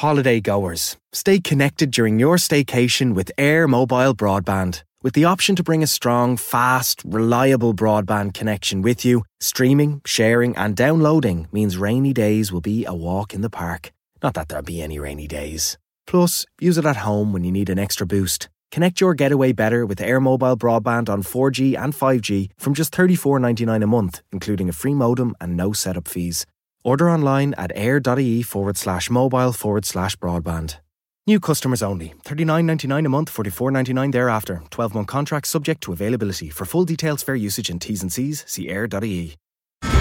Holiday goers, stay connected during your staycation with Air Mobile Broadband. With the option to bring a strong, fast, reliable broadband connection with you, streaming, sharing, and downloading means rainy days will be a walk in the park. Not that there'll be any rainy days. Plus, use it at home when you need an extra boost. Connect your getaway better with Air Mobile broadband on 4G and 5G from just $34.99 a month, including a free modem and no setup fees. Order online at air.ie forward slash mobile forward slash broadband. New customers only. $39.99 a month, $44.99 thereafter. 12 month contract subject to availability. For full details, fair usage and T's and C's, see air.ie.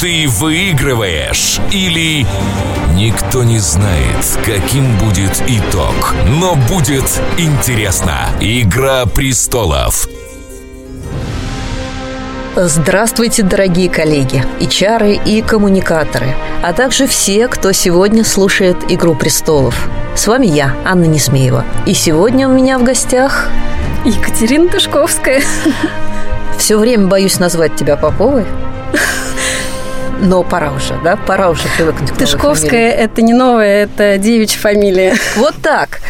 ты выигрываешь, или никто не знает, каким будет итог. Но будет интересно. Игра престолов. Здравствуйте, дорогие коллеги, и чары, и коммуникаторы, а также все, кто сегодня слушает «Игру престолов». С вами я, Анна Несмеева. И сегодня у меня в гостях... Екатерина Тышковская. Все время боюсь назвать тебя Поповой. Но пора уже, да? Пора уже привыкнуть к Тышковская – это не новая, это девичья фамилия. Вот так.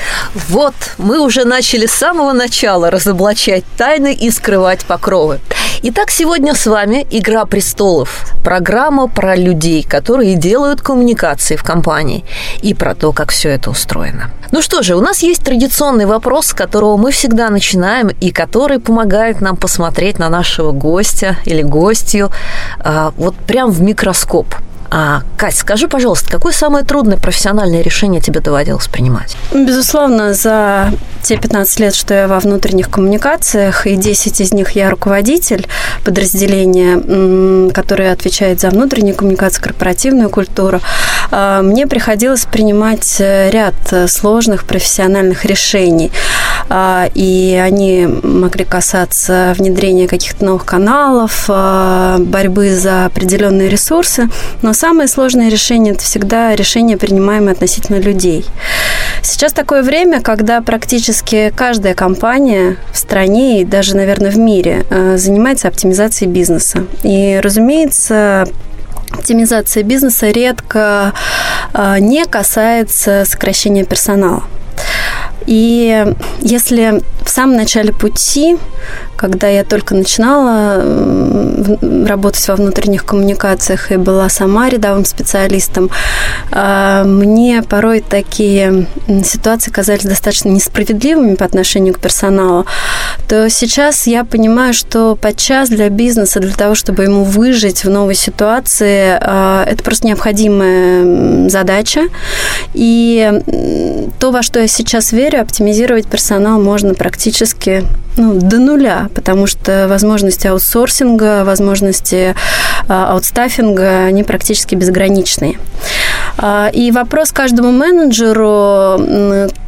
Вот мы уже начали с самого начала разоблачать тайны и скрывать покровы. Итак, сегодня с вами «Игра престолов». Программа про людей, которые делают коммуникации в компании. И про то, как все это устроено. Ну что же, у нас есть традиционный вопрос, с которого мы всегда начинаем, и который помогает нам посмотреть на нашего гостя или гостью а, вот прям в микроскоп. А, Кать, скажи, пожалуйста, какое самое трудное профессиональное решение тебе доводилось принимать? Безусловно, за те 15 лет, что я во внутренних коммуникациях, и 10 из них я руководитель подразделения, которое отвечает за внутреннюю коммуникацию, корпоративную культуру, а, мне приходилось принимать ряд сложных профессиональных решений. А, и они могли касаться внедрения каких-то новых каналов, а, борьбы за определенные ресурсы. Но самое сложное решение – это всегда решение, принимаемое относительно людей. Сейчас такое время, когда практически каждая компания в стране и даже, наверное, в мире а, занимается оптимизацией бизнеса. И, разумеется, оптимизация бизнеса редко не касается сокращения персонала. И если в самом начале пути, когда я только начинала работать во внутренних коммуникациях и была сама рядовым специалистом, а, мне порой такие ситуации казались достаточно несправедливыми по отношению к персоналу, то сейчас я понимаю, что подчас для бизнеса, для того, чтобы ему выжить в новой ситуации, а, это просто необходимая задача. И то, во что я сейчас верю, оптимизировать персонал можно практически ну, до нуля, потому что возможности аутсорсинга, возможности а, аутстаффинга, они практически безграничные. А, и вопрос каждому менеджеру,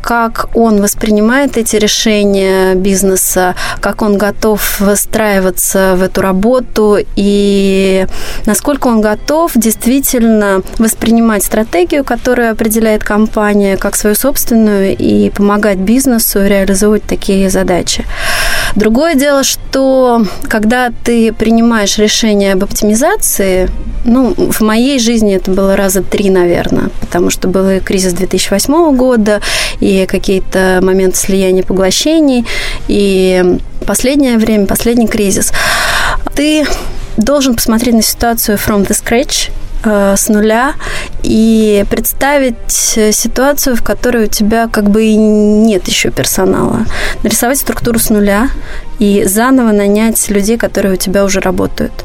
как он воспринимает эти решения бизнеса, как он готов выстраиваться в эту работу и насколько он готов действительно воспринимать стратегию, которую определяет компания, как свою собственную и помогать бизнесу реализовывать такие задачи. Другое дело, что когда ты принимаешь решение об оптимизации, ну, в моей жизни это было раза три, наверное, потому что был и кризис 2008 года, и какие-то моменты слияния поглощений, и последнее время, последний кризис. Ты должен посмотреть на ситуацию from the scratch, э, с нуля и представить ситуацию, в которой у тебя как бы и нет еще персонала. Нарисовать структуру с нуля и заново нанять людей, которые у тебя уже работают.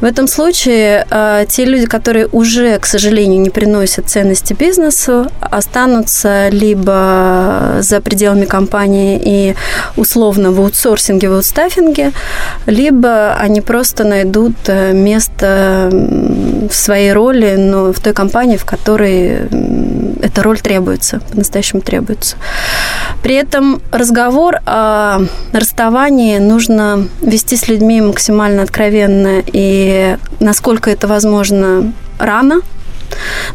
В этом случае э, те люди, которые уже, к сожалению, не приносят ценности бизнесу, останутся либо за пределами компании и условно в аутсорсинге, в аутстаффинге, либо они просто найдут э, место в своей роли, но в той компании, в которой эта роль требуется, по-настоящему требуется. При этом разговор о расставании нужно вести с людьми максимально откровенно и насколько это возможно рано,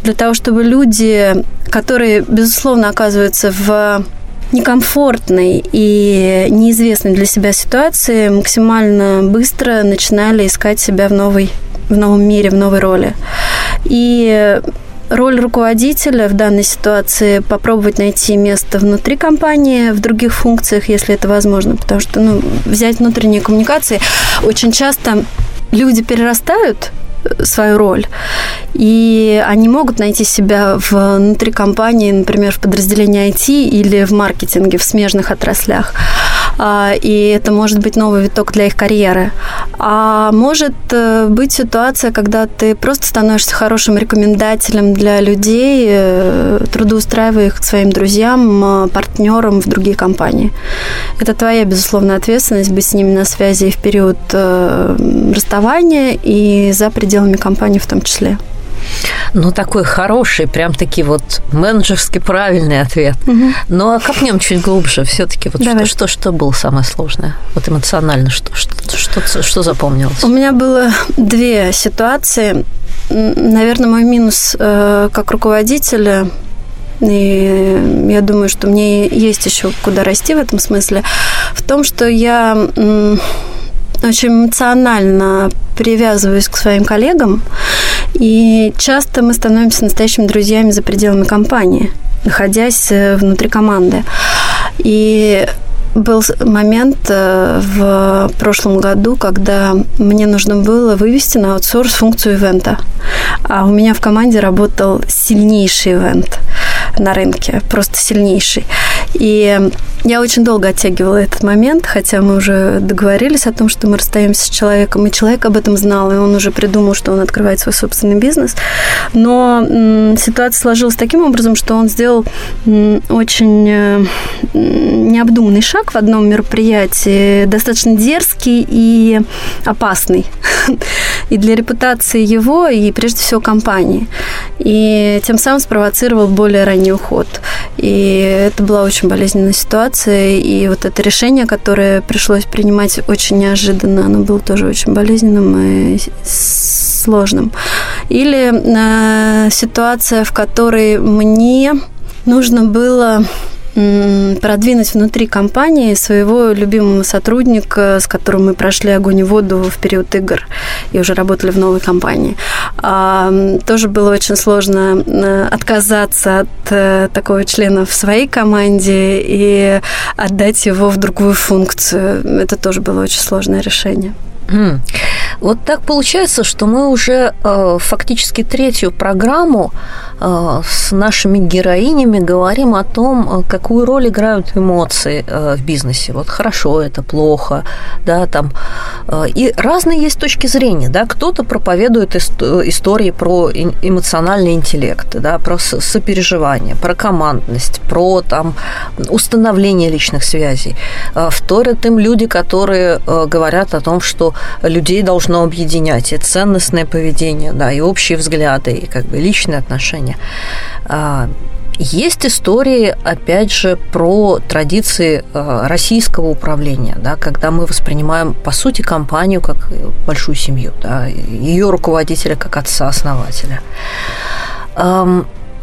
для того, чтобы люди, которые, безусловно, оказываются в некомфортной и неизвестной для себя ситуации, максимально быстро начинали искать себя в новой в новом мире, в новой роли. И роль руководителя в данной ситуации попробовать найти место внутри компании, в других функциях, если это возможно, потому что ну, взять внутренние коммуникации очень часто люди перерастают свою роль. И они могут найти себя внутри компании, например, в подразделении IT или в маркетинге, в смежных отраслях. А, и это может быть новый виток для их карьеры. А может э, быть ситуация, когда ты просто становишься хорошим рекомендателем для людей, э, трудоустраивая их к своим друзьям, э, партнерам в другие компании. Это твоя, безусловно, ответственность быть с ними на связи в период расставания и за пределами компании в том числе. Ну, такой хороший, прям таки вот менеджерски правильный ответ. Угу. Ну, а копнем чуть глубже. Все-таки вот что, что, что было самое сложное? Вот эмоционально, что, что, что, что запомнилось? У меня было две ситуации. Наверное, мой минус э, как руководителя и я думаю, что мне есть еще куда расти в этом смысле, в том, что я очень эмоционально привязываюсь к своим коллегам, и часто мы становимся настоящими друзьями за пределами компании, находясь э, внутри команды. И был момент э, в прошлом году, когда мне нужно было вывести на аутсорс функцию ивента. А у меня в команде работал сильнейший ивент на рынке, просто сильнейший. И я очень долго оттягивала этот момент, хотя мы уже договорились о том, что мы расстаемся с человеком, и человек об этом знал, и он уже придумал, что он открывает свой собственный бизнес. Но ситуация сложилась таким образом, что он сделал очень э, необдуманный шаг в одном мероприятии, достаточно дерзкий и опасный. И для репутации его, и прежде всего компании. И тем самым спровоцировал более ранний уход. И это была очень болезненная ситуация. И вот это решение, которое пришлось принимать очень неожиданно, оно было тоже очень болезненным и сложным. Или э, ситуация, в которой мне нужно было продвинуть внутри компании своего любимого сотрудника, с которым мы прошли огонь и воду в период игр и уже работали в новой компании. А, тоже было очень сложно э, отказаться от э, такого члена в своей команде и отдать его в другую функцию. Это тоже было очень сложное решение. Вот так получается, что мы уже э, фактически третью программу э, с нашими героинями говорим о том, э, какую роль играют эмоции э, в бизнесе. Вот хорошо это, плохо, да, там. Э, и разные есть точки зрения, да. Кто-то проповедует истории про эмоциональный интеллект, да, про сопереживание, про командность, про там установление личных связей. Э, вторят им люди, которые э, говорят о том, что людей должно объединять и ценностное поведение, да, и общие взгляды, и как бы личные отношения. А, есть истории, опять же, про традиции а, российского управления, да, когда мы воспринимаем, по сути, компанию как большую семью, да, ее руководителя как отца-основателя.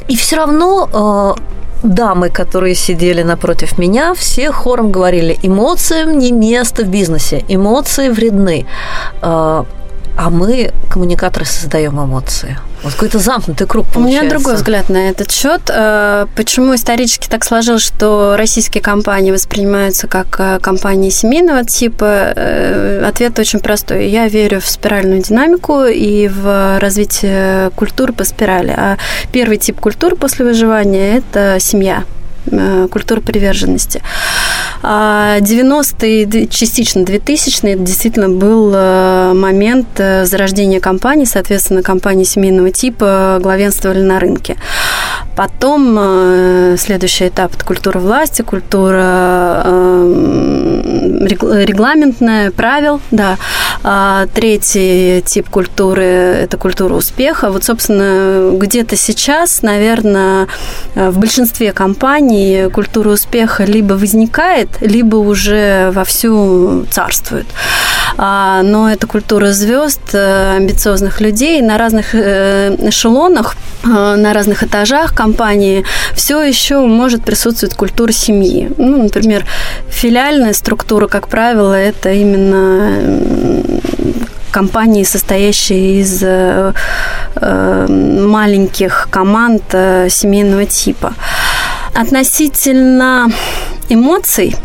И все равно а, дамы, которые сидели напротив меня, все хором говорили, эмоциям не место в бизнесе, эмоции вредны. А, а мы, коммуникаторы, создаем эмоции. Вот какой-то замкнутый круг получается. У меня другой взгляд на этот счет. А, почему исторически так сложилось, что российские компании воспринимаются как а, компании семейного типа? Э, ответ очень простой. Я верю в спиральную динамику и в развитие культуры по спирали. А первый тип культуры после выживания – это семья. Э, культура приверженности. 90-е, а частично 2000-е, это действительно был э, момент э, зарождения компании, соответственно, компании семейного типа главенствовали на рынке. Потом э, следующий этап – это культура власти, культура э, регламентная, правил, да. А третий тип культуры – это культура успеха. Вот, собственно, где-то сейчас, наверное, в большинстве компаний культура успеха либо возникает, либо уже вовсю царствует. А, но это культура звезд, э, амбициозных людей на разных э, эшелонах, э, на разных этажах компании все еще может присутствовать культура семьи. Ну, например, филиальная структура, как правило, это именно компании, состоящие из маленьких команд семейного типа. Относительно эмоций,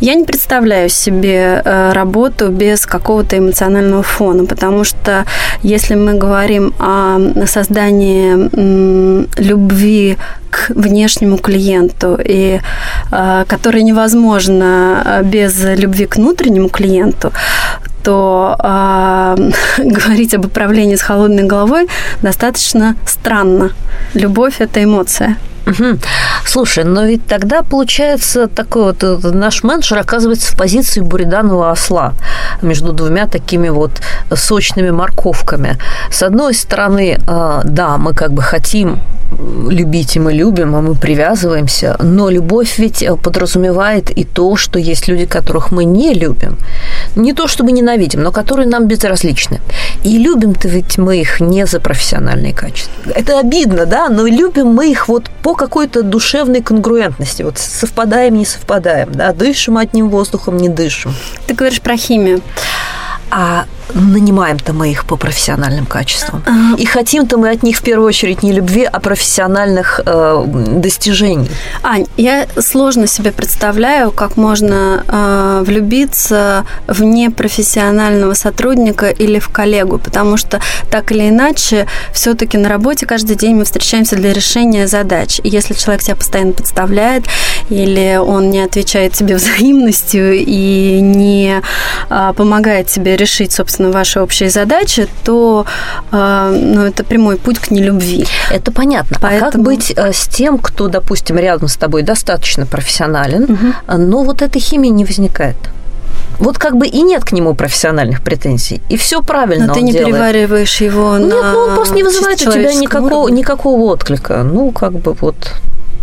я не представляю себе э, работу без какого-то эмоционального фона, потому что если мы говорим о создании любви к внешнему клиенту, и э, которое невозможно э, без любви к внутреннему клиенту, то э, говорить об управлении с холодной головой достаточно странно. Любовь – это эмоция. Угу. Слушай, но ведь тогда получается такой вот э, наш менеджер оказывается в позиции буриданного осла между двумя такими вот сочными морковками. С одной стороны, э, да, мы как бы хотим любить, и мы любим, а мы привязываемся, но любовь ведь э, подразумевает и то, что есть люди, которых мы не любим. Не то, чтобы ненавидим, но которые нам безразличны. И любим-то ведь мы их не за профессиональные качества. Это обидно, да, но любим мы их вот по какой-то душевной конгруентности. Вот совпадаем, не совпадаем, да, дышим одним воздухом, не дышим. Ты говоришь про химию. А нанимаем-то мы их по профессиональным качествам. И хотим-то мы от них в первую очередь не любви, а профессиональных э, достижений. Ань, я сложно себе представляю, как можно э, влюбиться в непрофессионального сотрудника или в коллегу, потому что так или иначе, все-таки на работе каждый день мы встречаемся для решения задач. И если человек тебя постоянно подставляет, или он не отвечает тебе взаимностью и не э, помогает тебе решить, собственно, собственно, ваши общие задачи, то э, ну, это прямой путь к нелюбви. Это понятно. Поэтому... А как быть э, с тем, кто, допустим, рядом с тобой достаточно профессионален, угу. но вот этой химии не возникает? Вот как бы и нет к нему профессиональных претензий, и все правильно. Но ты не делает. перевариваешь его Нет, на. ну он просто не вызывает у тебя никакого, никакого отклика. Ну, как бы вот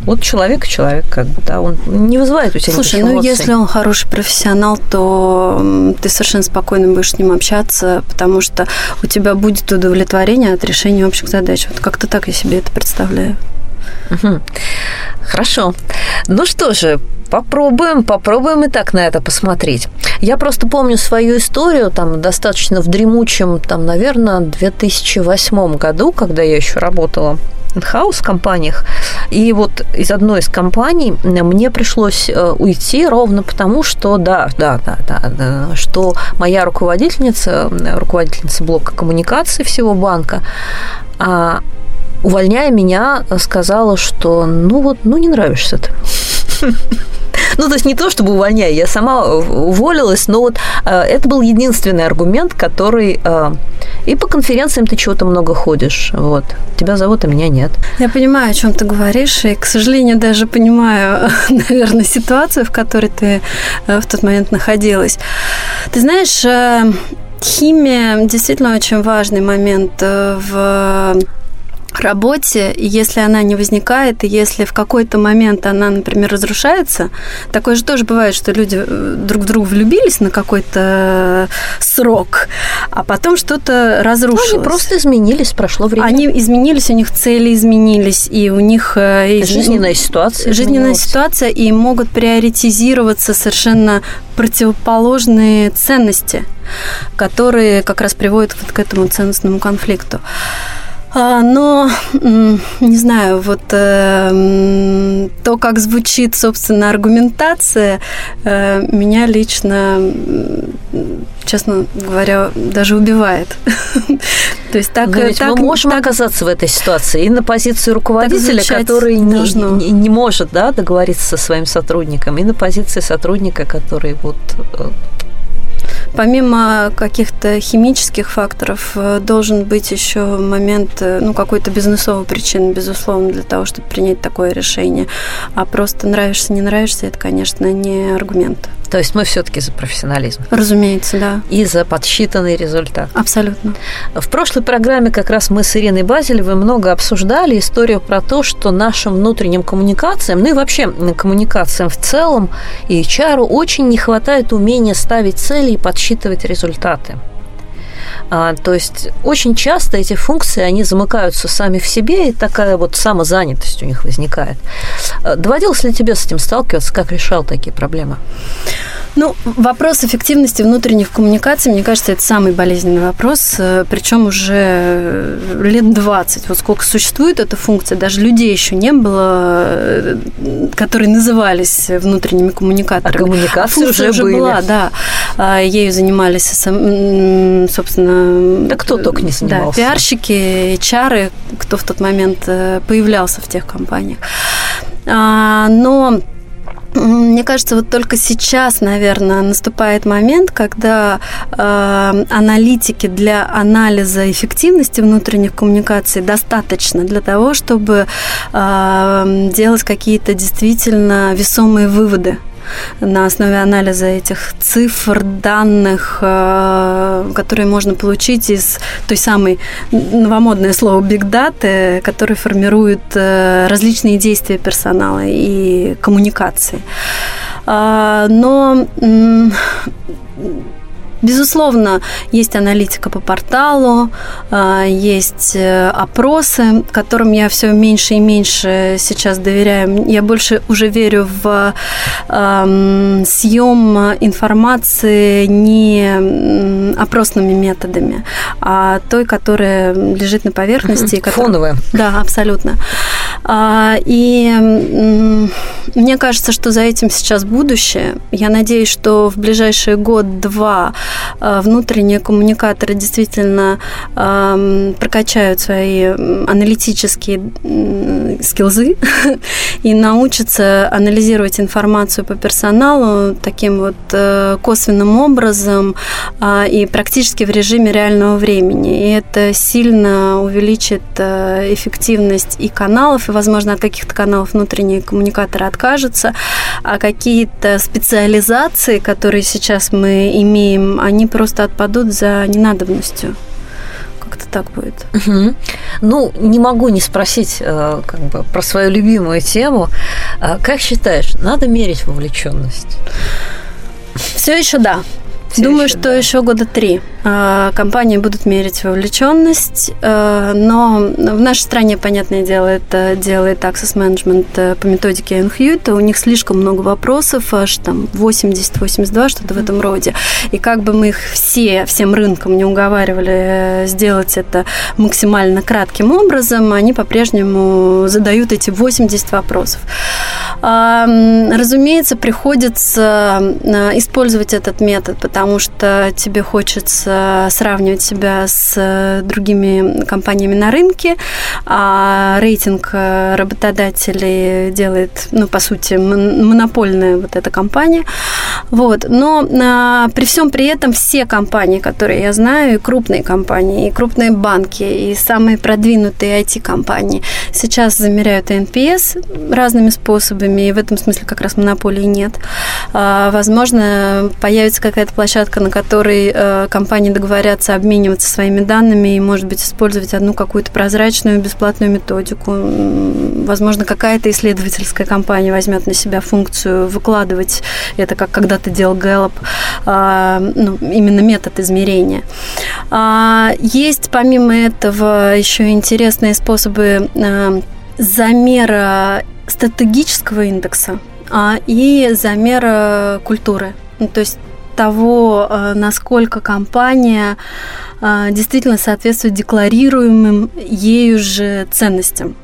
вот человек человек, как бы, да, он не вызывает у тебя Слушай, ну эмоций. если он хороший профессионал, то ты совершенно спокойно будешь с ним общаться, потому что у тебя будет удовлетворение от решения общих задач. Вот как-то так я себе это представляю. Угу. Хорошо. Ну что же, Попробуем, попробуем и так на это посмотреть. Я просто помню свою историю, там, достаточно в дремучем, там, наверное, 2008 году, когда я еще работала in-house компаниях. И вот из одной из компаний мне пришлось э, уйти ровно потому, что да, да, да, да, да что моя руководительница, руководительница блока коммуникации всего банка, а, увольняя меня, сказала, что ну вот, ну не нравишься ты. Ну, то есть не то, чтобы увольняя, я сама уволилась, но вот э, это был единственный аргумент, который... Э, и по конференциям ты чего-то много ходишь, вот. Тебя зовут, а меня нет. Я понимаю, о чем ты говоришь, и, к сожалению, даже понимаю, наверное, ситуацию, в которой ты э, в тот момент находилась. Ты знаешь, э, химия действительно очень важный момент э, в работе, и если она не возникает, и если в какой-то момент она, например, разрушается, такое же тоже бывает, что люди э, друг в друга влюбились на какой-то срок, а потом что-то разрушилось. Ну, они просто изменились, прошло время. Они изменились, у них цели изменились, и у них... Э, и жизненная ситуация Жизненная изменилась. ситуация, и могут приоритизироваться совершенно противоположные ценности, которые как раз приводят вот к этому ценностному конфликту. А, но, не знаю, вот э, то, как звучит, собственно, аргументация, э, меня лично, честно говоря, даже убивает. То есть так, Но так, мы можем так, оказаться в этой ситуации и на позиции руководителя, который не, не, не может да, договориться со своим сотрудником, и на позиции сотрудника, который вот э, помимо каких-то химических факторов э, должен быть еще момент, э, ну, какой-то бизнесовой причины, безусловно, для того, чтобы принять такое решение. А просто нравишься, не нравишься, это, конечно, не аргумент. То есть мы все-таки за профессионализм. Разумеется, да. И за подсчитанный результат. Абсолютно. В прошлой программе как раз мы с Ириной Базелевой много обсуждали историю про то, что нашим внутренним коммуникациям, ну и вообще коммуникациям в целом и HR очень не хватает умения ставить цели и подсчитывать результаты. А, то есть очень часто эти функции, они замыкаются сами в себе, и такая вот самозанятость у них возникает. А, доводилось ли тебе с этим сталкиваться? Как решал такие проблемы? Ну, вопрос эффективности внутренних коммуникаций, мне кажется, это самый болезненный вопрос, э, причем уже э, лет 20. Вот сколько существует эта функция, даже людей еще не было, э, которые назывались внутренними коммуникаторами. А коммуникации а уже, уже были. была, да. А, ею занимались, собственно... Да кто только не занимался. Да, пиарщики, HR, кто в тот момент появлялся в тех компаниях. А, но мне кажется, вот только сейчас, наверное, наступает момент, когда э, аналитики для анализа эффективности внутренних коммуникаций достаточно для того, чтобы э, делать какие-то действительно весомые выводы на основе анализа этих цифр, данных, э, которые можно получить из той самой новомодное слово big data, который формирует э, различные действия персонала и коммуникации. А, но Безусловно, есть аналитика по порталу, а, есть э, опросы, которым я все меньше и меньше сейчас доверяю. Я больше уже верю в съем информации не опросными методами, а той, которая лежит на поверхности. Которая... Фоновая. Да, абсолютно. А, и мне кажется, что за этим сейчас будущее. Я надеюсь, что в ближайший год-два а, внутренние коммуникаторы действительно прокачают свои аналитические скилзы и научатся анализировать информацию по персоналу таким вот э, косвенным образом а, и практически в режиме реального времени. И это сильно увеличит э, эффективность и каналов, и, возможно, от каких-то каналов внутренние коммуникаторы откажутся, а какие-то специализации, которые сейчас мы имеем, они просто отпадут за ненадобностью как-то так будет. Угу. Ну, не могу не спросить э, как бы, про свою любимую тему. Э, как считаешь, надо мерить вовлеченность? Все еще да. Все Думаю, еще, что да. еще года три компании будут мерить вовлеченность, а, но в нашей стране, понятное дело, это делает Access Management э, по методике Энхьюта. У них слишком много вопросов, аж там 80-82, что-то в этом роде. И как бы мы их все, всем рынком не уговаривали э, сделать это максимально кратким образом, они по-прежнему задают эти 80 вопросов. А, разумеется, приходится э, использовать этот метод, потому что тебе хочется сравнивать себя с другими компаниями на рынке, а рейтинг работодателей делает, ну, по сути, монопольная вот эта компания. Вот. Но а, при всем при этом все компании, которые я знаю, и крупные компании, и крупные банки, и самые продвинутые IT-компании сейчас замеряют NPS разными способами, и в этом смысле как раз монополии нет. А, возможно, появится какая-то площадка на которой э, компании договорятся обмениваться своими данными и, может быть, использовать одну какую-то прозрачную бесплатную методику. Возможно, какая-то исследовательская компания возьмет на себя функцию выкладывать это, как когда-то делал Gallup, э, ну, именно метод измерения. А, есть, помимо этого, еще интересные способы э, замера стратегического индекса а, и замера культуры. Ну, то есть того, э, насколько компания э, действительно соответствует декларируемым ею же ценностям.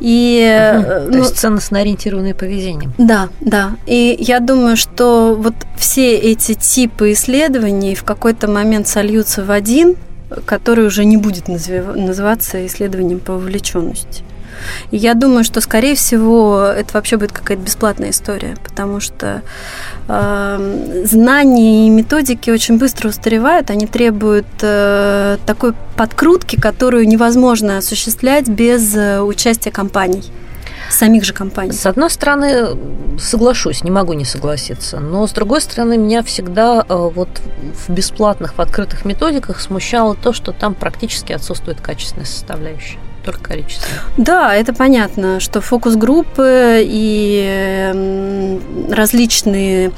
И, угу, то ну, есть ценностно ориентированное поведение. Да, да. И я думаю, что вот все эти типы исследований в какой-то момент сольются в один, который уже не будет называться исследованием по вовлеченности. И я думаю, что, скорее всего, это вообще будет какая-то бесплатная история, потому что знания и методики очень быстро устаревают, они требуют э, такой подкрутки, которую невозможно осуществлять без э, участия компаний самих же компаний. С одной стороны, соглашусь, не могу не согласиться, но с другой стороны, меня всегда э, вот в бесплатных, в открытых методиках смущало то, что там практически отсутствует качественная составляющая только количество. Да, это понятно, что фокус-группы и различные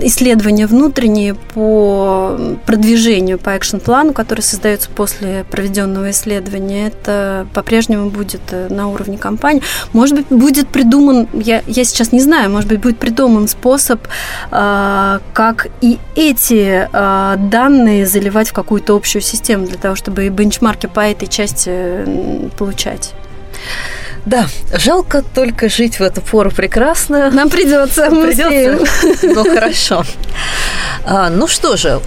исследования внутренние по продвижению по экшн-плану, который создается после проведенного исследования, это по-прежнему будет э, на уровне компании. Может быть, будет придуман, я, я сейчас не знаю, может быть, будет придуман способ, а, как и эти а, данные заливать в какую-то общую систему для того, чтобы и бенчмарки по этой части получать. Да, жалко только жить в эту пору прекрасно. Нам придется. Придется. Ну, хорошо. А, ну что же,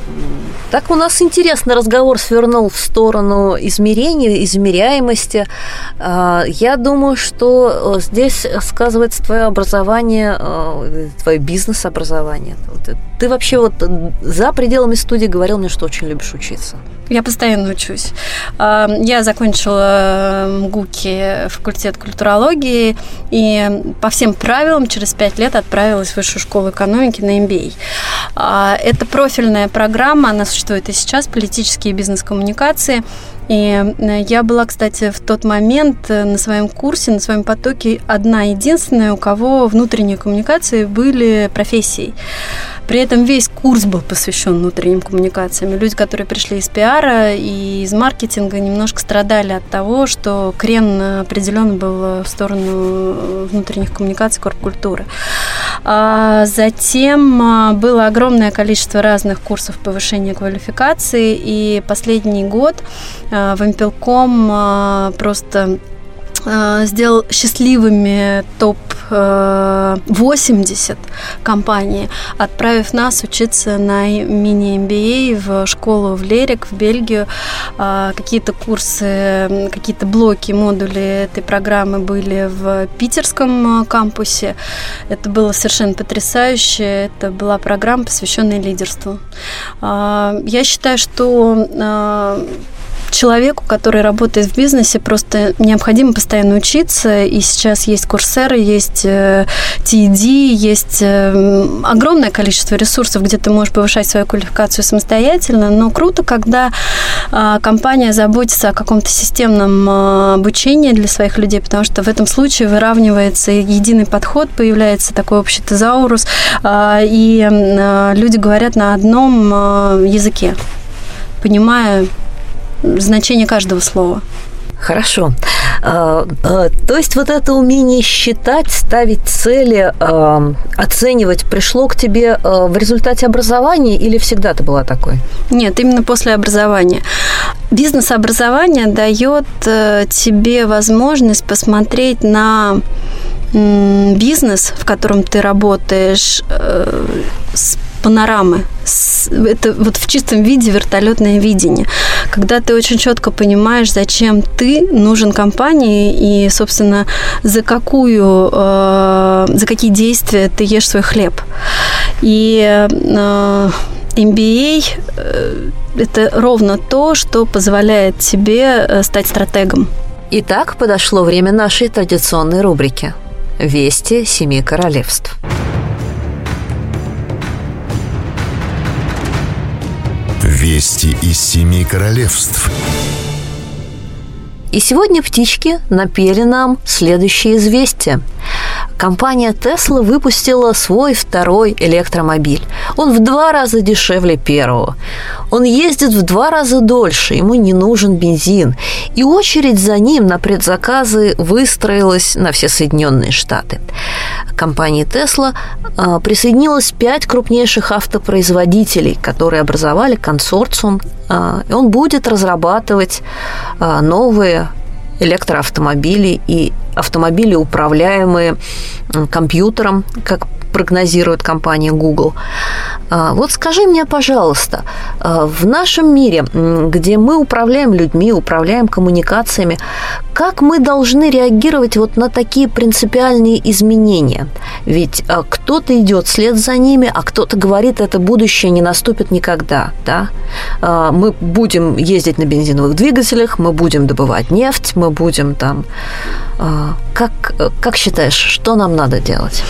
так у нас интересный разговор свернул в сторону измерения, измеряемости. А, я думаю, что э, здесь сказывается твое образование, э, твое бизнес-образование. Ты вообще вот за пределами студии говорил мне, что очень любишь учиться. Я постоянно учусь. А, я закончила МГУКи факультет культурологии и по всем правилам через пять лет отправилась в Высшую школу экономики на MBA. А, это профильная программа, она существует и сейчас, политические и бизнес-коммуникации. И э, я была, кстати, в тот момент э, на своем курсе, на своем потоке одна единственная, у кого внутренние коммуникации были профессией. При этом весь курс был посвящен внутренним коммуникациям. Люди, которые пришли из пиара и из маркетинга, немножко страдали от того, что крен определенно был в сторону внутренних коммуникаций, корпкультуры. А затем а, было огромное количество разных курсов повышения квалификации, и последний год а, в Импелком просто Э, сделал счастливыми топ-80 компаний, отправив нас учиться на мини-MBA в школу в Лерик, в Бельгию. Э, какие-то курсы, какие-то блоки, модули этой программы были в питерском кампусе. Это было совершенно потрясающе. Это была программа, посвященная лидерству. Э, я считаю, что человеку, который работает в бизнесе, просто необходимо постоянно учиться. И сейчас есть курсеры, есть TED, есть э, огромное количество ресурсов, где ты можешь повышать свою квалификацию самостоятельно. Но круто, когда а, компания заботится о каком-то системном а, обучении для своих людей, потому что в этом случае выравнивается единый подход, появляется такой общий тезаурус, а, и люди говорят на одном языке понимая значение каждого слова. Хорошо. А, а, то есть вот это умение считать, ставить цели, а, оценивать пришло к тебе в результате образования или всегда ты была такой? Нет, именно после образования. Бизнес-образование дает э, тебе возможность посмотреть на бизнес, в котором ты работаешь, э, с панорамы. Это вот в чистом виде вертолетное видение. Когда ты очень четко понимаешь, зачем ты нужен компании и, собственно, за какую, э, за какие действия ты ешь свой хлеб. И э, MBA э, это ровно то, что позволяет тебе стать стратегом. Итак, подошло время нашей традиционной рубрики «Вести семи королевств». Вести из семи королевств. И сегодня птички напели нам следующее известие. Компания Tesla выпустила свой второй электромобиль. Он в два раза дешевле первого. Он ездит в два раза дольше, ему не нужен бензин. И очередь за ним на предзаказы выстроилась на все Соединенные Штаты. К компании Tesla а, присоединилось пять крупнейших автопроизводителей, которые образовали консорциум. А, он будет разрабатывать а, новые электроавтомобили и автомобили, управляемые компьютером, как прогнозирует компания Google. А, вот скажи мне, пожалуйста, а, в нашем мире, где мы управляем людьми, управляем коммуникациями, как мы должны реагировать вот на такие принципиальные изменения? Ведь а, кто-то идет вслед за ними, а кто-то говорит, это будущее не наступит никогда. Да? Мы будем ездить на бензиновых двигателях, мы будем добывать нефть, мы будем там... Как, как считаешь, что нам надо делать?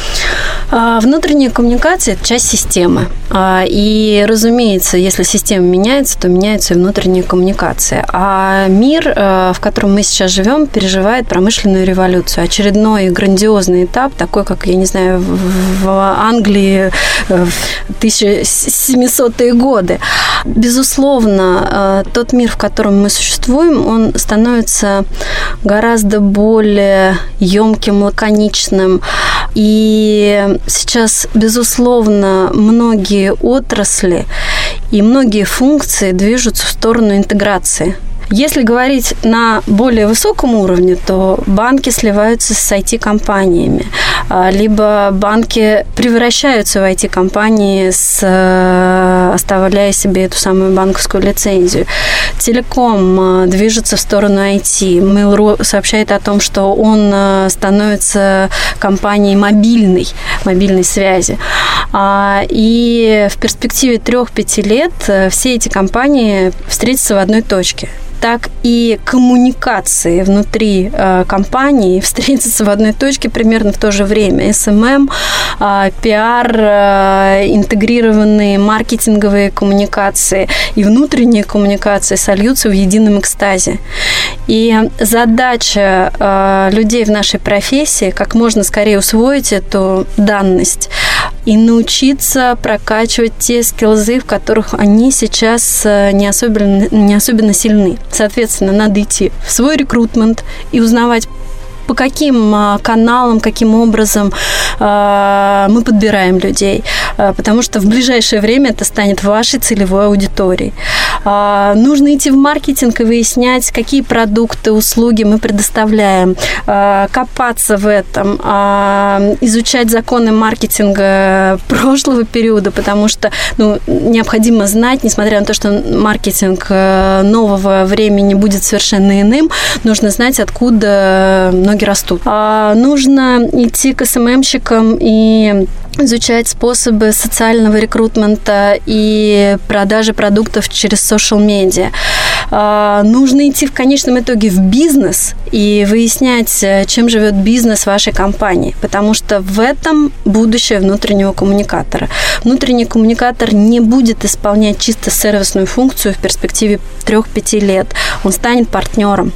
Внутренняя коммуникация – это часть системы. А, и, разумеется, если система меняется, то меняется и внутренняя коммуникация. А мир, э, в котором мы сейчас живем, переживает промышленную революцию. Очередной грандиозный этап, такой, как, я не знаю, в Англии э, в 1700-е годы. Безусловно, э, тот мир, в котором мы существуем, он становится гораздо более емким, лаконичным. И сейчас, безусловно, многие отрасли и многие функции движутся в сторону интеграции – если говорить на более высоком уровне, то банки сливаются с IT-компаниями, а, либо банки превращаются в IT-компании, э, оставляя себе эту самую банковскую лицензию. Телеком а, движется в сторону IT. Mail.ru сообщает о том, что он а, становится компанией мобильной, мобильной связи. И в перспективе 3-5 лет э, все эти компании встретятся в одной точке так и коммуникации внутри э, компании встретятся в одной точке примерно в то же время. SMM, э, пиар, э, интегрированные маркетинговые коммуникации и внутренние коммуникации сольются в едином экстазе. И задача э, людей в нашей профессии как можно скорее усвоить эту данность и научиться прокачивать те скиллзы, в которых они сейчас э, не особенно, не особенно сильны. Соответственно, надо идти в свой рекрутмент и узнавать по каким а, каналам, каким образом а, мы подбираем людей, а, потому что в ближайшее время это станет вашей целевой аудиторией. Нужно идти в маркетинг и выяснять, какие продукты, услуги мы предоставляем, копаться в этом, изучать законы маркетинга прошлого периода, потому что ну, необходимо знать, несмотря на то, что маркетинг э, нового времени будет совершенно иным, нужно знать, откуда многие ноги растут. А нужно идти к СММщикам и изучать способы социального рекрутмента и продажи продуктов через social медиа. А, нужно идти в конечном итоге в бизнес и выяснять, чем живет бизнес вашей компании, потому что в этом будущее внутреннего коммуникатора. Внутренний коммуникатор не будет исполнять чисто сервисную функцию в перспективе 3-5 лет. Он станет партнером.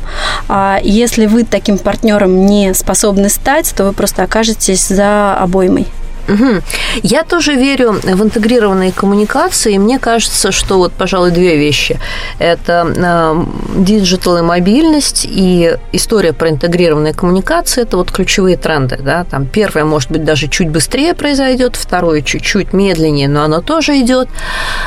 А если вы таким партнером не способны стать, то вы просто окажетесь за обоймой. Угу. Я тоже верю в интегрированные коммуникации. Мне кажется, что вот, пожалуй, две вещи. Это э, digital и мобильность, и история про интегрированные коммуникации – это вот ключевые тренды. Да? Там первое, может быть, даже чуть быстрее произойдет, второе чуть-чуть медленнее, но оно тоже идет.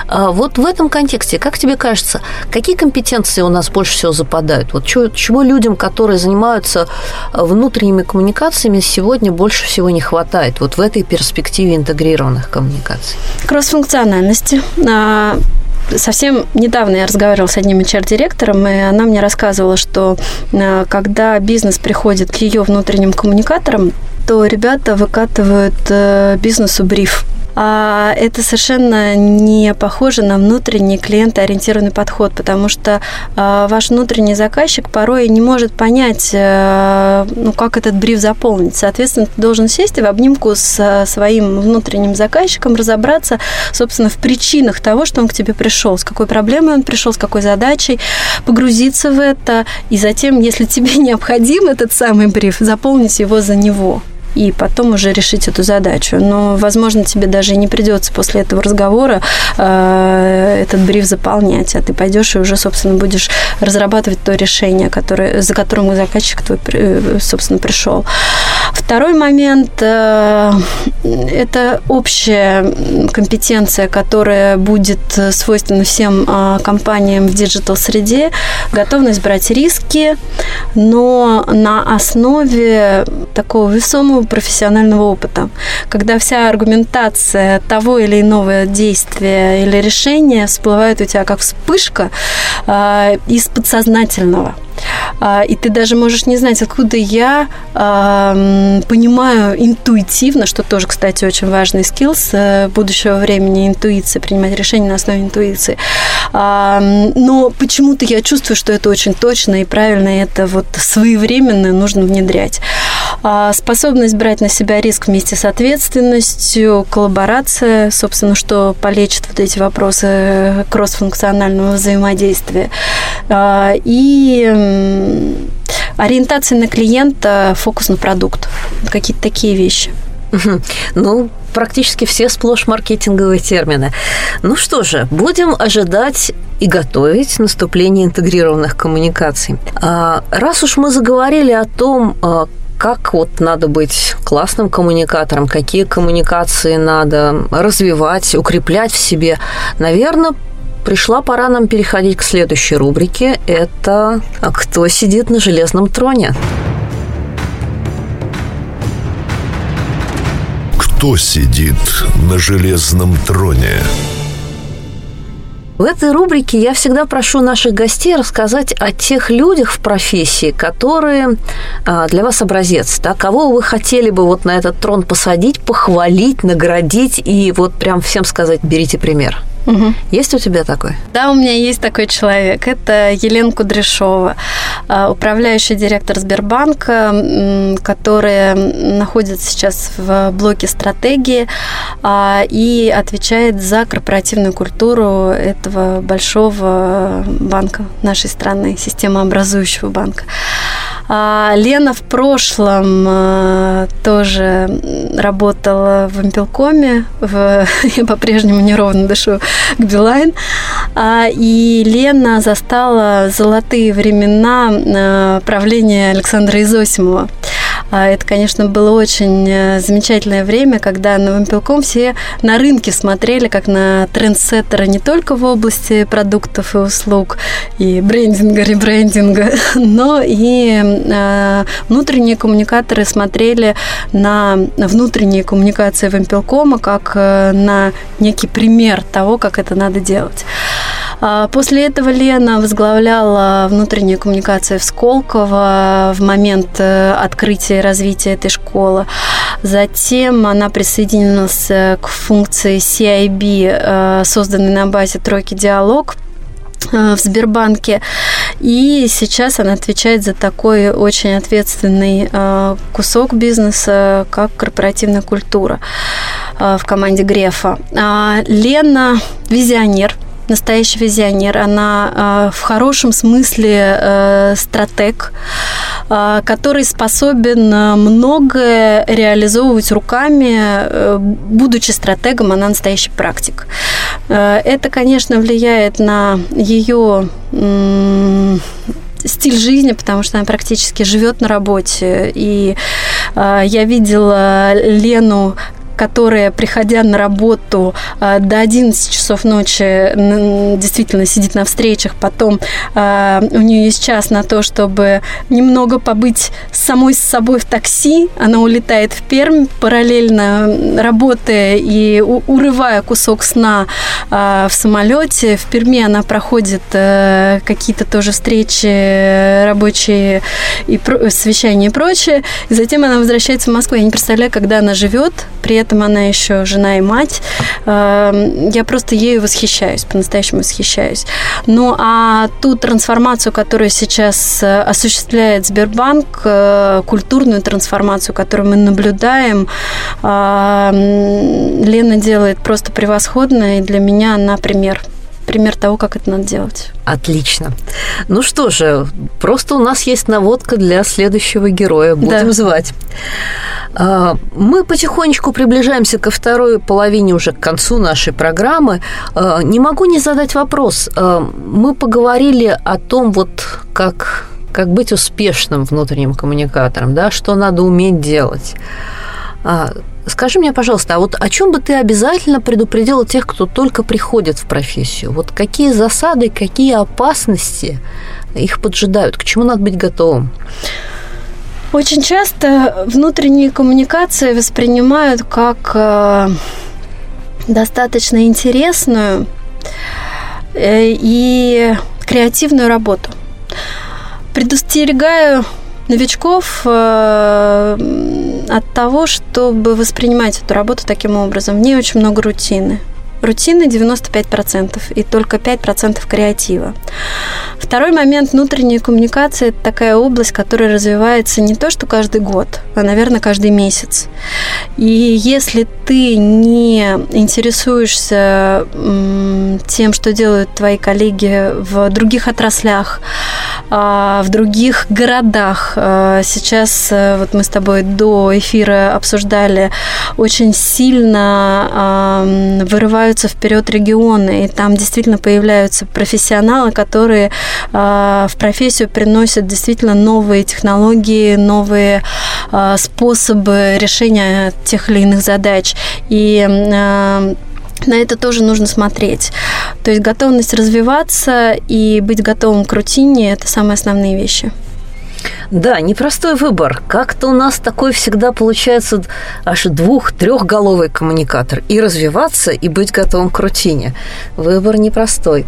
А вот в этом контексте, как тебе кажется, какие компетенции у нас больше всего западают? Вот чего, чего людям, которые занимаются внутренними коммуникациями, сегодня больше всего не хватает? Вот в этой перспективе перспективе интегрированных коммуникаций? Кросс-функциональности а, совсем недавно я разговаривала с одним HR-директором, и она мне рассказывала, что а, когда бизнес приходит к ее внутренним коммуникаторам, то ребята выкатывают э, бизнесу бриф это совершенно не похоже на внутренний клиентоориентированный подход, потому что а, ваш внутренний заказчик порой не может понять, э, ну, как этот бриф заполнить. Соответственно, ты должен сесть и в обнимку с своим внутренним заказчиком разобраться, собственно, в причинах того, что он к тебе пришел, с какой проблемой он пришел, с какой задачей, погрузиться в это, и затем, если тебе необходим этот самый бриф, заполнить его за него и потом уже решить эту задачу. Но, возможно, тебе даже не придется после этого разговора э, этот бриф заполнять, а ты пойдешь и уже, собственно, будешь разрабатывать то решение, которое, за которым заказчик твой, э, собственно, пришел. Второй момент э, – это общая компетенция, которая будет свойственна всем э, компаниям в digital -среде, готовность брать риски, но на основе такого весомого профессионального опыта, когда вся аргументация того или иного действия или решения всплывает у тебя как вспышка э, из подсознательного – и ты даже можешь не знать, откуда я понимаю интуитивно, что тоже, кстати, очень важный skill с э, будущего времени, интуиция, принимать решения на основе интуиции. Но почему-то я чувствую, что это очень точно и правильно, и это вот своевременно нужно внедрять. А способность брать на себя риск вместе с ответственностью, коллаборация, собственно, что полечит вот эти вопросы кроссфункционального взаимодействия. А, и ориентация на клиента, фокус на продукт. Какие-то такие вещи. Ну, практически все сплошь маркетинговые термины. Ну что же, будем ожидать и готовить наступление интегрированных коммуникаций. А, раз уж мы заговорили о том, как вот надо быть классным коммуникатором, какие коммуникации надо развивать, укреплять в себе. Наверное, пришла пора нам переходить к следующей рубрике. Это «Кто сидит на железном троне?» Кто сидит на железном троне? В этой рубрике я всегда прошу наших гостей рассказать о тех людях в профессии, которые а, для вас образец, да, кого вы хотели бы вот на этот трон посадить, похвалить, наградить и вот прям всем сказать, берите пример. Угу. Есть у тебя такой? Да, у меня есть такой человек. Это Елена Кудряшова, а, управляющий директор Сбербанка, которая находится сейчас в блоке стратегии а, и отвечает за корпоративную культуру этого большого банка нашей страны, системообразующего банка. А, Лена в прошлом а, тоже работала в Импелкоме, в, я по-прежнему неровно дышу к Билайн, а, и Лена застала золотые времена правления Александра Изосимова. Это, конечно, было очень э, замечательное время, когда на Вампелком все на рынке смотрели как на трендсеттера не только в области продуктов и услуг, и брендинга, ребрендинга, но и э, внутренние коммуникаторы смотрели на внутренние коммуникации Вампелкома как э, на некий пример того, как это надо делать. А, после этого Лена возглавляла внутренние коммуникации в Сколково в момент э, открытия и развития этой школы. Затем она присоединилась к функции CIB, э, созданной на базе тройки «Диалог», э, в Сбербанке. И сейчас она отвечает за такой очень ответственный кусок бизнеса, как корпоративная культура в команде Грефа. А Лена визионер, настоящий визионер. Она э, в хорошем смысле э, стратег, э, который способен многое реализовывать руками. Будучи стратегом, она настоящий практик. Это, конечно, влияет на ее стиль жизни, потому что она практически живет на работе. И э, я видела Лену которая, приходя на работу э, до 11 часов ночи, действительно сидит на встречах, потом э, у нее есть час на то, чтобы немного побыть самой с собой в такси, она улетает в Пермь, параллельно работая и урывая кусок сна э, в самолете. В Перми она проходит какие-то тоже встречи рабочие и совещания и прочее. И затем она возвращается в Москву. Я не представляю, когда она живет, при этом этом она еще жена и мать. Эм, я просто ею восхищаюсь, по-настоящему восхищаюсь. Ну, а ту трансформацию, которую сейчас э, осуществляет Сбербанк, э, культурную трансформацию, которую мы наблюдаем, эм, Лена делает просто превосходно, и для меня она пример пример того, как это надо делать. Отлично. Ну что же, просто у нас есть наводка для следующего героя. Будем да. звать. А, мы потихонечку приближаемся ко второй половине, уже к концу нашей программы. А, не могу не задать вопрос. А, мы поговорили о том, вот как как быть успешным внутренним коммуникатором, да, что надо уметь делать. Скажи мне, пожалуйста, а вот о чем бы ты обязательно предупредила тех, кто только приходит в профессию? Вот какие засады, какие опасности их поджидают? К чему надо быть готовым? Очень часто внутренние коммуникации воспринимают как э, достаточно интересную э, и креативную работу. Предостерегаю новичков э, от того, чтобы воспринимать эту работу таким образом. В ней очень много рутины. Рутины 95% и только 5% креатива. Второй момент внутренней коммуникации – это такая область, которая развивается не то, что каждый год, а, наверное, каждый месяц. И если ты не интересуешься тем, что делают твои коллеги в других отраслях, а, в других городах, а, сейчас э, вот мы с тобой до эфира обсуждали, очень сильно вырываются вперед регионы, и там действительно появляются профессионалы, которые а, в профессию приносят действительно новые технологии, новые а, способы решения тех или иных задач. И а, на это тоже нужно смотреть. То есть готовность развиваться и быть готовым к рутине – это самые основные вещи. Да, непростой выбор. Как-то у нас такой всегда получается аж двух-трехголовый коммуникатор. И развиваться, и быть готовым к рутине. Выбор непростой.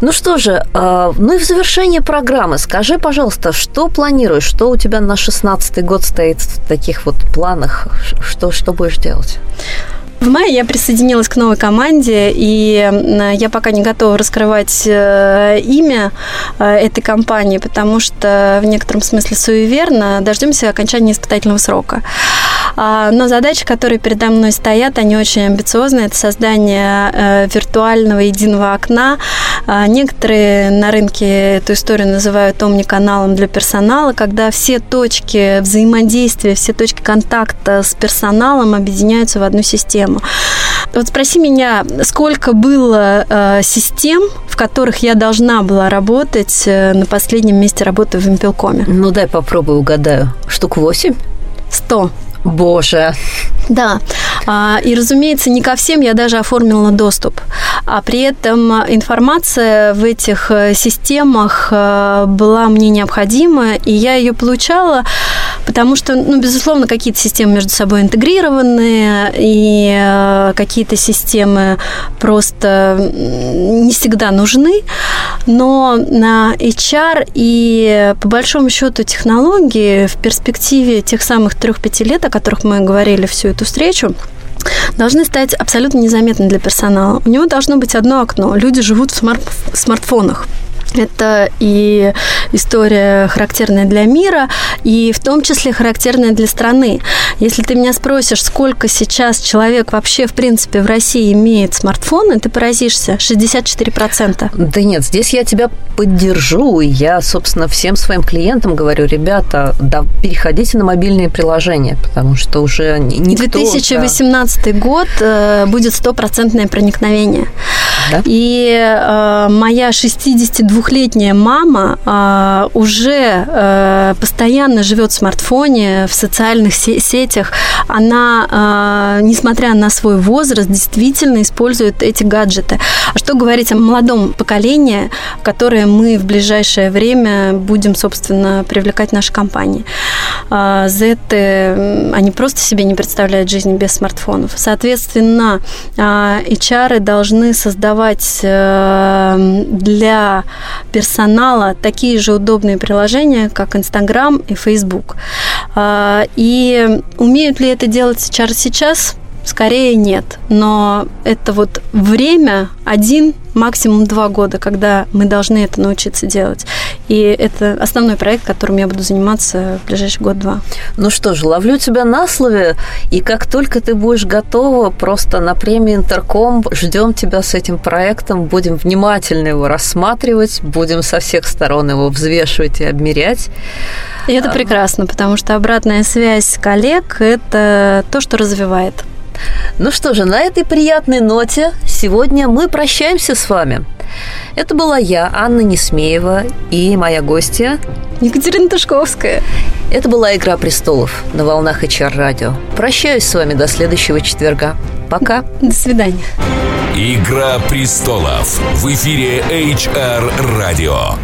Ну что же, а, ну и в завершение программы скажи, пожалуйста, что планируешь, что у тебя на шестнадцатый год стоит в таких вот планах, что, что будешь делать? В мае я присоединилась к новой команде, и я пока не готова раскрывать э, имя э, этой компании, потому что в некотором смысле суеверно. Дождемся окончания испытательного срока. А, но задачи, которые передо мной стоят, они очень амбициозные. Это создание э, виртуального единого окна. А, некоторые на рынке эту историю называют омниканалом для персонала, когда все точки взаимодействия, все точки контакта с персоналом объединяются в одну систему. Вот спроси меня, сколько было э, систем, в которых я должна была работать э, на последнем месте работы в Импелкоме? Ну, дай попробую угадаю. Штук восемь? Сто. Боже. Да. А, и, разумеется, не ко всем я даже оформила доступ. А при этом информация в этих э, системах э, была мне необходима, и я ее получала, потому что, ну, безусловно, какие-то системы между собой интегрированы, и э, какие-то системы просто не всегда нужны. Но на HR и, по большому счету, технологии в перспективе тех самых трех-пяти лет, о которых мы говорили всю эту встречу, должны стать абсолютно незаметны для персонала. У него должно быть одно окно. Люди живут в смарт смартфонах. Это и история характерная для мира, и в том числе характерная для страны. Если ты меня спросишь, сколько сейчас человек вообще, в принципе, в России имеет смартфоны, ты поразишься. 64%. Да нет, здесь я тебя поддержу. И я, собственно, всем своим клиентам говорю, ребята, да, переходите на мобильные приложения, потому что уже не 2018 да. год э, будет стопроцентное проникновение. Да? И э, моя 62 двухлетняя мама а, уже а, постоянно живет в смартфоне, в социальных сетях. Она, а, несмотря на свой возраст, действительно использует эти гаджеты. А что говорить о молодом поколении, которое мы в ближайшее время будем, собственно, привлекать в нашей компании? А, Z, они просто себе не представляют жизни без смартфонов. Соответственно, а, HR должны создавать э, для персонала такие же удобные приложения, как Инстаграм и Фейсбук. И умеют ли это делать HR сейчас? Скорее нет. Но это вот время один, максимум два года, когда мы должны это научиться делать. И это основной проект, которым я буду заниматься в ближайший год-два. Ну что ж, ловлю тебя на слове, и как только ты будешь готова, просто на премии Интерком ждем тебя с этим проектом, будем внимательно его рассматривать, будем со всех сторон его взвешивать и обмерять. И это прекрасно, потому что обратная связь коллег – это то, что развивает. Ну что же, на этой приятной ноте сегодня мы прощаемся с вами. Это была я, Анна Несмеева, и моя гостья Екатерина Тушковская. Это была «Игра престолов» на волнах HR радио. Прощаюсь с вами до следующего четверга. Пока. До свидания. «Игра престолов» в эфире HR радио.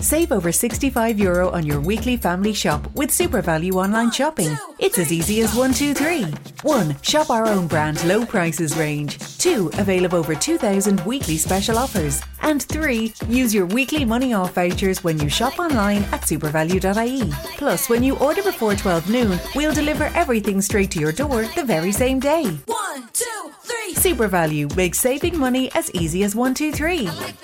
Save over 65 euro on your weekly family shop with SuperValue online shopping. It's as easy as one, two, three. 1. Shop our own brand low prices range. 2. Avail of over 2,000 weekly special offers. And 3. Use your weekly money off vouchers when you shop online at supervalue.ie. Plus, when you order before 12 noon, we'll deliver everything straight to your door the very same day. One, two, three. SuperValue makes saving money as easy as one, two, three. Like